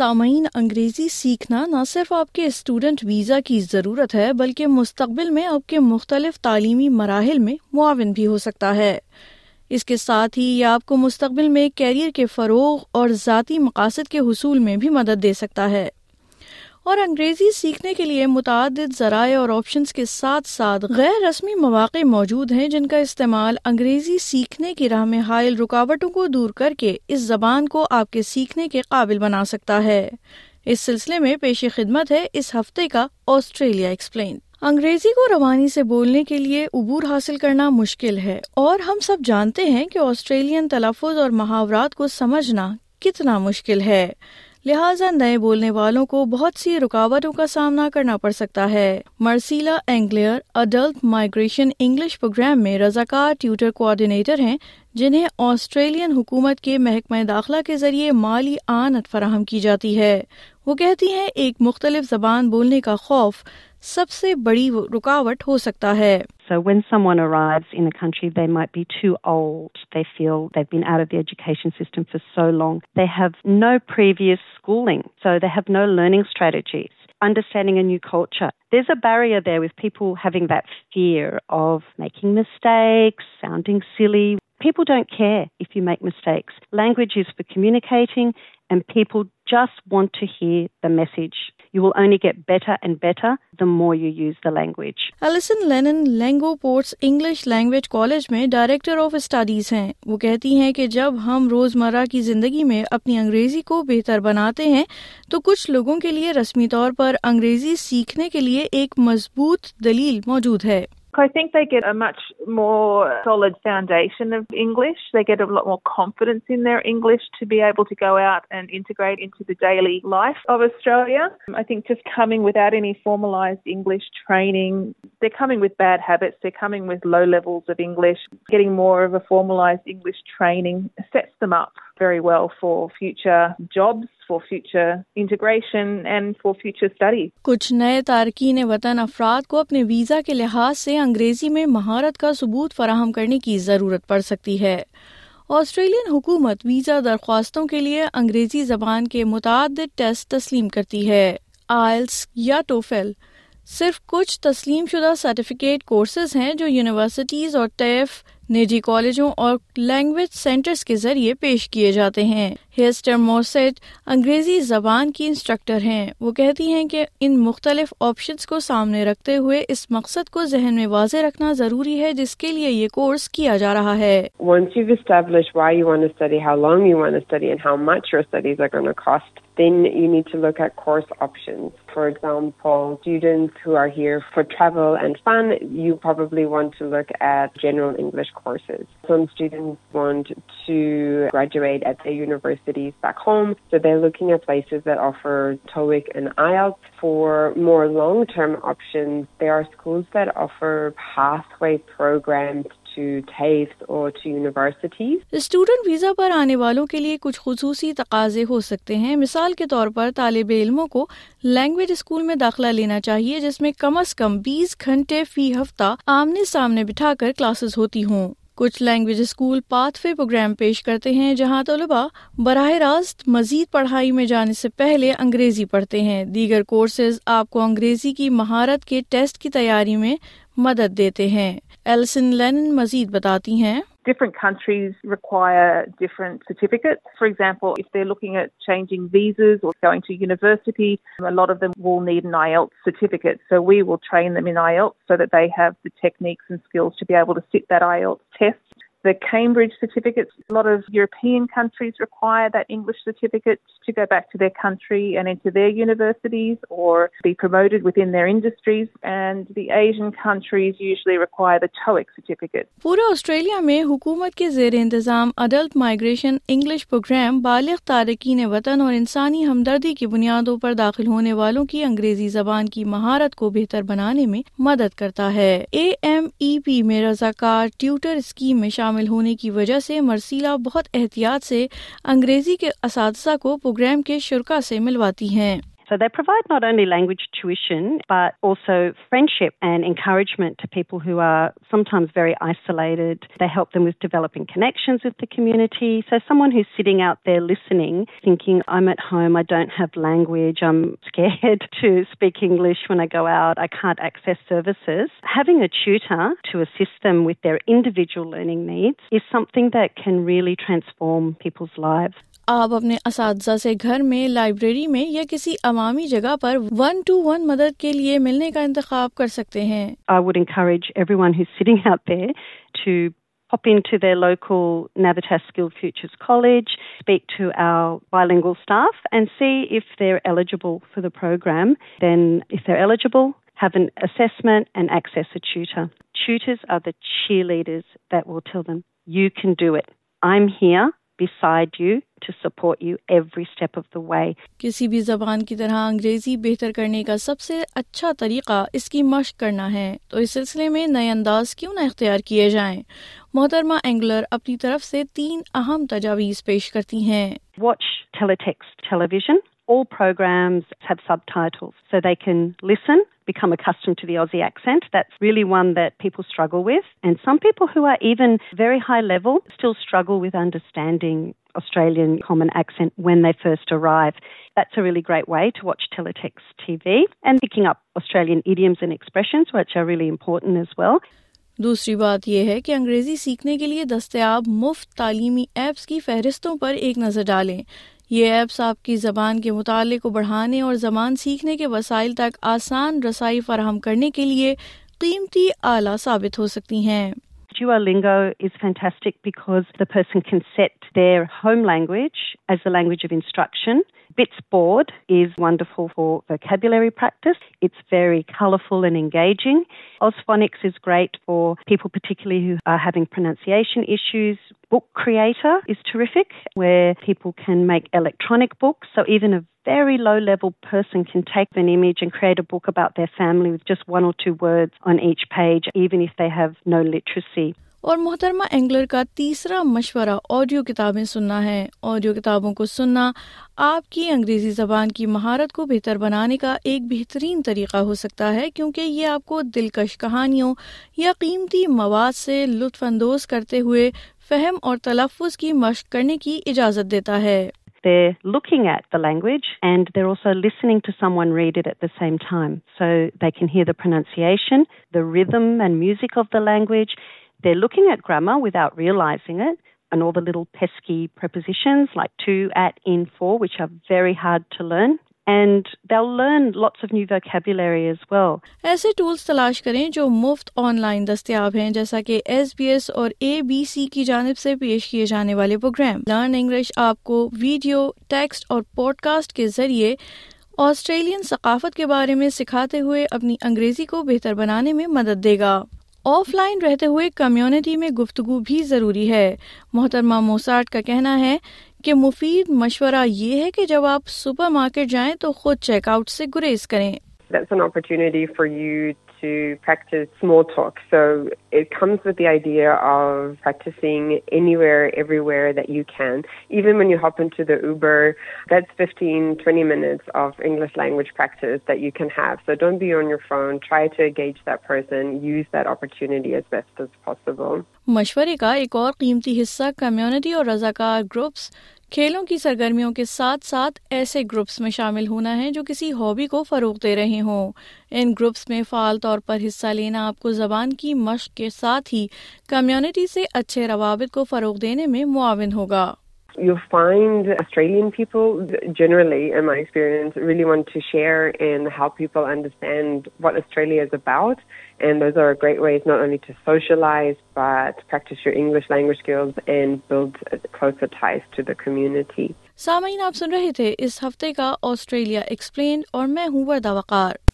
سامعین انگریزی سیکھنا نہ صرف آپ کے اسٹوڈنٹ ویزا کی ضرورت ہے بلکہ مستقبل میں آپ کے مختلف تعلیمی مراحل میں معاون بھی ہو سکتا ہے اس کے ساتھ ہی یہ آپ کو مستقبل میں کیریئر کے فروغ اور ذاتی مقاصد کے حصول میں بھی مدد دے سکتا ہے اور انگریزی سیکھنے کے لیے متعدد ذرائع اور آپشنس کے ساتھ ساتھ غیر رسمی مواقع موجود ہیں جن کا استعمال انگریزی سیکھنے کی راہ میں حائل رکاوٹوں کو دور کر کے اس زبان کو آپ کے سیکھنے کے قابل بنا سکتا ہے اس سلسلے میں پیش خدمت ہے اس ہفتے کا آسٹریلیا ایکسپلین انگریزی کو روانی سے بولنے کے لیے عبور حاصل کرنا مشکل ہے اور ہم سب جانتے ہیں کہ آسٹریلین تلفظ اور محاورات کو سمجھنا کتنا مشکل ہے لہٰذا نئے بولنے والوں کو بہت سی رکاوٹوں کا سامنا کرنا پڑ سکتا ہے مرسیلا اینگلیئر اڈلٹ مائیگریشن انگلش پروگرام میں رضاکار ٹیوٹر کوآڈینیٹر ہیں جنہیں آسٹریلین حکومت کے محکمہ داخلہ کے ذریعے مالی آنت فراہم کی جاتی ہے وہ کہتی ہیں ایک مختلف زبان بولنے کا خوف سب سے بڑی رکاوٹ ہو سکتا ہے سر وین سمائز انٹریٹ education People people don't care if you You you make mistakes. Language language. is for communicating, and and just want to hear the the the message. will only get better better more use English language college میں director of studies ہیں وہ کہتی ہیں کہ جب ہم روز مرہ کی زندگی میں اپنی انگریزی کو بہتر بناتے ہیں تو کچھ لوگوں کے لیے رسمی طور پر انگریزی سیکھنے کے لیے ایک مضبوط دلیل موجود ہے مچ مورشنگ دیکھ bold وتنی formulas English training they coming وتبس ویت learns more formulas tries نا very well for future jobs. کچھ نئے تارکین وطن افراد کو اپنے ویزا کے لحاظ سے انگریزی میں مہارت کا ثبوت فراہم کرنے کی ضرورت پڑ سکتی ہے آسٹریلین حکومت ویزا درخواستوں کے لیے انگریزی زبان کے متعدد ٹیسٹ تسلیم کرتی ہے آئلس یا ٹوفیل صرف کچھ تسلیم شدہ سرٹیفکیٹ کورسز ہیں جو یونیورسٹیز اور ٹیف نجی کالجوں اور لینگویج سینٹر کے ذریعے پیش کیے جاتے ہیں ہیسٹر موسٹ انگریزی زبان کی انسٹرکٹر ہیں وہ کہتی ہیں کہ ان مختلف آپشن کو سامنے رکھتے ہوئے اس مقصد کو ذہن میں واضح رکھنا ضروری ہے جس کے لیے یہ کورس کیا جا رہا ہے Once you've فار ایمپلٹرس مور لانگ ٹرمشن اسٹوڈنٹ ویزا پر آنے والوں کے لیے کچھ خصوصی تقاضے ہو سکتے ہیں مثال کے طور پر طالب علموں کو لینگویج اسکول میں داخلہ لینا چاہیے جس میں کم از کم بیس گھنٹے فی ہفتہ آمنے سامنے بٹھا کر کلاسز ہوتی ہوں کچھ language school pathway programme پیش کرتے ہیں جہاں طلبا براہ راست مزید پڑھائی میں جانے سے پہلے انگریزی پڑھتے ہیں دیگر کورسز آپ کو انگریزی کی مہارت کے ٹیسٹ کی تیاری میں مدد دیتے ہیں ایلسن لینن مزید بتاتی ہیں different countries require different certificate for example to university the the the Cambridge certificates. A lot of European countries countries require require that English certificate certificate. to to go back their their their country and And into universities or be promoted within industries. Asian usually TOEIC پورے Australia میں حکومت کے زیر انتظام adult migration English programme بالغ تارکین وطن اور انسانی ہمدردی کی بنیادوں پر داخل ہونے والوں کی انگریزی زبان کی مہارت کو بہتر بنانے میں مدد کرتا ہے اے ایم ای پی میں رضاکار ٹیوٹر اسکیم میں شامل شامل ہونے کی وجہ سے مرسیلا بہت احتیاط سے انگریزی کے اساتذہ کو پروگرام کے شرکا سے ملواتی ہیں so they provide not only language and friendship and encouragement people have are sometimes very isolated developing connection community listening language to speak English services education to a system with their individual learning needs is something then really transform people's life آپ اپنے اساتذہ سے گھر میں میں library یا کسی عوامی جگہ پر ون ون ٹو مدد کے لیے ملنے کا انتخاب کر سکتے ہیں کسی بھی زبان کی طرح انگریزی بہتر کرنے کا سب سے اچھا طریقہ اس کی مشق کرنا ہے تو اس سلسلے میں نئے انداز کیوں نہ اختیار کیے جائیں محترمہ اینگلر اپنی طرف سے تین اہم تجاویز پیش کرتی ہیں all programs have subtitles so they can listen, become accustomed to the Aussie accent. That's really one that people struggle with. And some people who are even very high level still struggle with understanding Australian common accent when they first arrive. That's a really great way to watch Teletext TV and picking up Australian idioms and expressions, which are really important as well. دوسری بات یہ ہے کہ انگریزی سیکھنے کے لیے دستیاب مفت تعلیمی ایپس کی فہرستوں پر ایک نظر ڈالیں یہ ایپس آپ کی زبان کے مطالعے کو بڑھانے اور زبان سیکھنے کے وسائل تک آسان رسائی فراہم کرنے کے لیے قیمتی آلہ ثابت ہو سکتی ہیں Duolingo is fantastic because the person can set their home language as the language of instruction Bitsboard is wonderful for vocabulary practice. It's very colourful and engaging. Ausphonics is great for people particularly who are having pronunciation issues. Book Creator is terrific, where people can make electronic books. So even a very low-level person can take an image and create a book about their family with just one or two words on each page, even if they have no literacy. اور محترمہ Engler کا تیسرا مشورہ audio کتابیں سننا ہے audio کتابوں کو سننا آپ کی انگریزی زبان کی مہارت کو بہتر بنانے کا ایک بہترین طریقہ ہو سکتا ہے کیونکہ یہ آپ کو دلکش کہانیوں یا قیمتی مواد سے لطف اندوز کرتے ہوئے فہم اور تلفظ کی مشق کرنے کی اجازت دیتا ہے they're looking at the language and they're also listening to someone read it at the same time so they can hear the pronunciation the rhythm and music of the language they're looking at grammar without realizing it and all the little pesky prepositions like to, at, in, for, which are very hard to learn. And they'll learn lots of new vocabulary as well. ایسے tools تلاش کریں جو مفت on line دستیاب ہیں جیسا کہ S B S اور اے بی سی کی جانب سے پیش کیے جانے والے پروگرام لرن انگلش آپ کو ویڈیو ٹیکسٹ اور پوڈ کاسٹ کے ذریعے آسٹریلین ثقافت کے بارے میں سکھاتے ہوئے اپنی انگریزی کو بہتر بنانے میں مدد دے گا آف لائن رہتے ہوئے کمیونٹی میں گفتگو بھی ضروری ہے محترمہ موساٹ کا کہنا ہے کہ مفید مشورہ یہ ہے کہ جب آپ سپر مارکیٹ جائیں تو خود چیک آؤٹ سے گریز کریں to practice small talk. So it comes with the idea of practicing anywhere, everywhere that you can. Even when you hop into the Uber, that's 15, 20 minutes of English language practice that you can have. So don't be on your phone. Try to engage that person. Use that opportunity as best as possible. مشورے کا ایک اور قیمتی حصہ community اور رضاکار groups کھیلوں کی سرگرمیوں کے ساتھ ساتھ ایسے گروپس میں شامل ہونا ہے جو کسی ہابی کو فروغ دے رہے ہوں ان گروپس میں فعال طور پر حصہ لینا آپ کو زبان کی مشق کے ساتھ ہی کمیونٹی سے اچھے روابط کو فروغ دینے میں معاون ہوگا سامعین آپ سن رہے تھے اس ہفتے کا آسٹریلیا ایکسپلین اور میں ہوں وردہ وقار